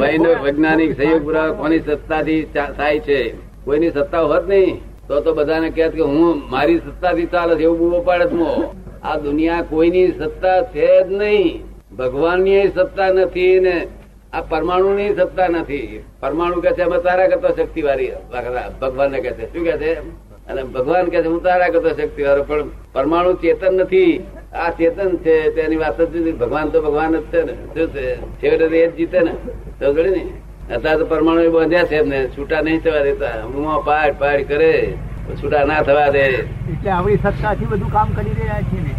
વૈજ્ઞાનિક સહયોગ પુરાવા કોની સત્તાથી થાય છે? કોઈની સત્તા હોત નહીં, તો તો બધાને કહેત કે હું મારી સત્તાથી ચાલે છે, એવું બૂમો પાડે આ દુનિયા કોઈની સત્તા છે જ નહીં. ભગવાનની સત્તા નથી ને આ પરમાણુ ની સત્તા નથી. પરમાણુ કે છે તારા કરતા શક્તિ વાળી ભગવાન કે છે. શું કે છે? અને ભગવાન કે છે, હું તારા કરતા શક્તિ વાળો પણ પરમાણુ ચેતન નથી. આ ચેતન છે તેની વાત જ ભગવાન તો ભગવાન જ છે ને. શું છે? છેવટે એ જ જીતે ને. તો ગણી ને. અત્યારે તો પરમાણુ બાંધ્યા છે એમને. છૂટા નહીં થવા દેતા. હું પાડ પાડ કરે. છૂટા ના થવા દે. એટલે આપણી સત્તાથી બધું કામ કરી રહ્યા છે ને.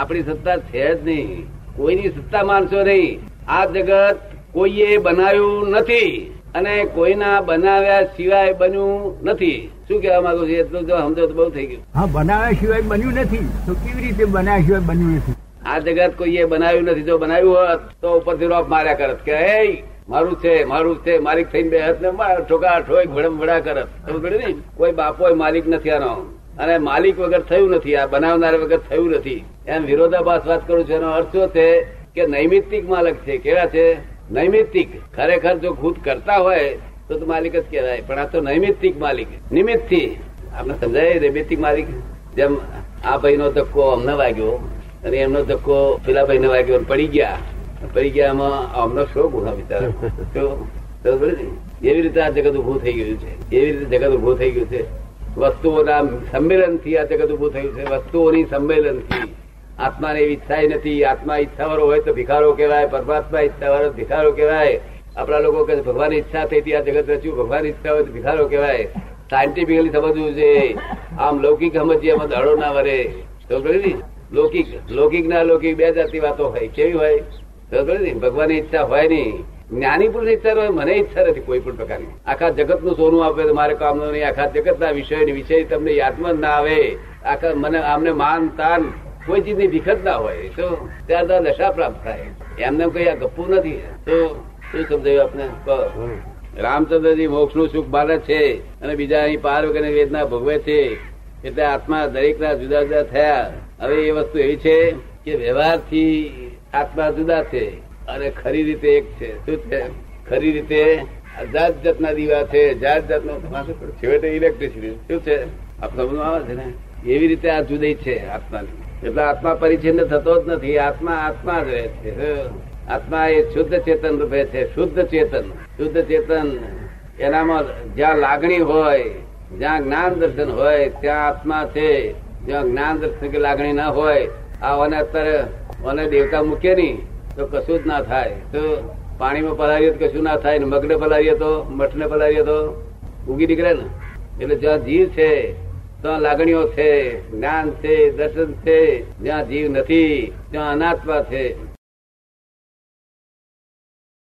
આપણી સત્તા છે જ નહીં. કોઈની સત્તા માનશો નહીં. આ જગત કોઈએ બનાવ્યું નથી. અને કોઈના બનાવ્યા સિવાય બન્યું નથી. શું કેવા માંગુ છું? એટલું જો સમજો તો બહુ થઈ ગયું. હા બનાવ્યા સિવાય બન્યું નથી. તો કેવી રીતે બનાવ્યા સિવાય બન્યું નથી? આ જગત કોઈએ બનાવ્યું નથી. જો બનાવ્યું હોત તો ઉપરથી રોપ માર્યા કરત. કે હે મારું છે મારું છે માલિક થઈને બે હાથ ને ઠોકા ઠોક ભડમ ભડા કરત. ખબર ને? કોઈ બાપો માલિક નથી આનો. અને માલિક વગર થયું નથી. આ બનાવનાર વગર થયું નથી. એમ વિરોધાભાસ વાત કરું છું. એનો અર્થ શું છે? કે નૈમિત્તિક માલક છે. કેવા છે? નૈમિત્તિક. ખરેખર જો ખુદ કરતા હોય, તો તો માલિક જ કહેવાય. પણ આ તો નૈમિત્તિક માલિક. નિમિત્ત. થી આપણે સમજાય નૈમિત્તિક માલિક? જેમ આ ભાઈ નો ધક્કો અમને વાગ્યો, અને એમનો ધક્કો પેલા ભાઈ ને વાગ્યો પડી ગયા. પડી ગયા એમાં અમનો શો ગુનો બિચારા? એવી રીતે આ જગત ઉભું થઈ ગયું છે. એવી રીતે જગત ઉભું થઈ ગયું છે. વસ્તુઓના સંમેલનથી આ જગત ઉભું થયું છે. વસ્તુઓની સંમેલનથી આત્માને ઈચ્છા નથી, આત્મા ઈચ્છાવાળો હોય તો ભિખારો કહેવાય, પરમાત્મા ઈચ્છાવાળો ભિખારો કહેવાય. આપણા લોકો કે ભગવાન ઈચ્છા થઈ આ જગત રચ્યું ભગવાન ઈચ્છા હોય તો ભિખારો કહેવાય. સાયન્ટિફિકલી સમજવું છે, આમ લૌકિક સમજીએ એમાં દડો ના વરે. લૌકિક લૌકિક ના લૌકિક બે જાતની વાતો હોય. કેવી હોય? ભગવાન ઈચ્છા હોય નહીં. જ્ઞાની પુરુષ ઈચ્છા હોય, મને ઈચ્છા નથી કોઈ પણ પ્રકારની. આખા જગતનું સોનું આપે તો મારે કામનું નહીં આખા જગત ના વિષય વિષય તમને યાદમાં ના આવે. આખા મને, આમને માન તાન કોઈ ચીજની જ ના હોય, તો ત્યાં તો દશા પ્રાપ્ત થાય. એમને કઈ આ ગપ્પું નથી. તો શું સમજાયું આપને. રામચંદ્રજી મોક્ષનું સુખ માને છે અને બીજા અહીં પાર વગરની વેદના ભોગવે છે. એટલે આત્મા દરેક ના જુદા જુદા થયા. હવે એ વસ્તુ એવી છે કે વ્યવહારથી આત્મા જુદા છે અને ખરી રીતે એક છે. શું છે? ખરી રીતે આ જાત જાતના દીવા છે, જાત જાતનો છેવટે ઇલેક્ટ્રિસિટી શું છે? આપ સમજમાં આવે છે ને? એવી રીતે આ જુદી છે આત્માની. એટલે આત્મા પરિચ્છિન્ન થતો જ નથી, આત્મા આત્મા જ રહે છે. આત્મા એ શુદ્ધ ચેતન રૂપે છે, શુદ્ધ ચેતન. શુદ્ધ ચેતન એનામાં જ્યાં લાગણી હોય, જ્યાં જ્ઞાન દર્શન હોય, ત્યાં આત્મા છે. જ્યાં જ્ઞાન દર્શન કે લાગણી ના હોય, આ અત્યારે ઓને દેવતા મૂકે નહીં, તો કશું જ ના થાય. તો પાણીમાં પલાવીએ તો કશું ના થાય ને મગને પલાવીએ તો, મઠને પલાવીએ તો ઉગી નીકળે ને. એટલે જ્યાં જીવ છે ત્યાં લાગણીઓ છે જ્ઞાન છે દર્શન છે જ્યાં જીવ નથી ત્યાં અનાત્મા છે.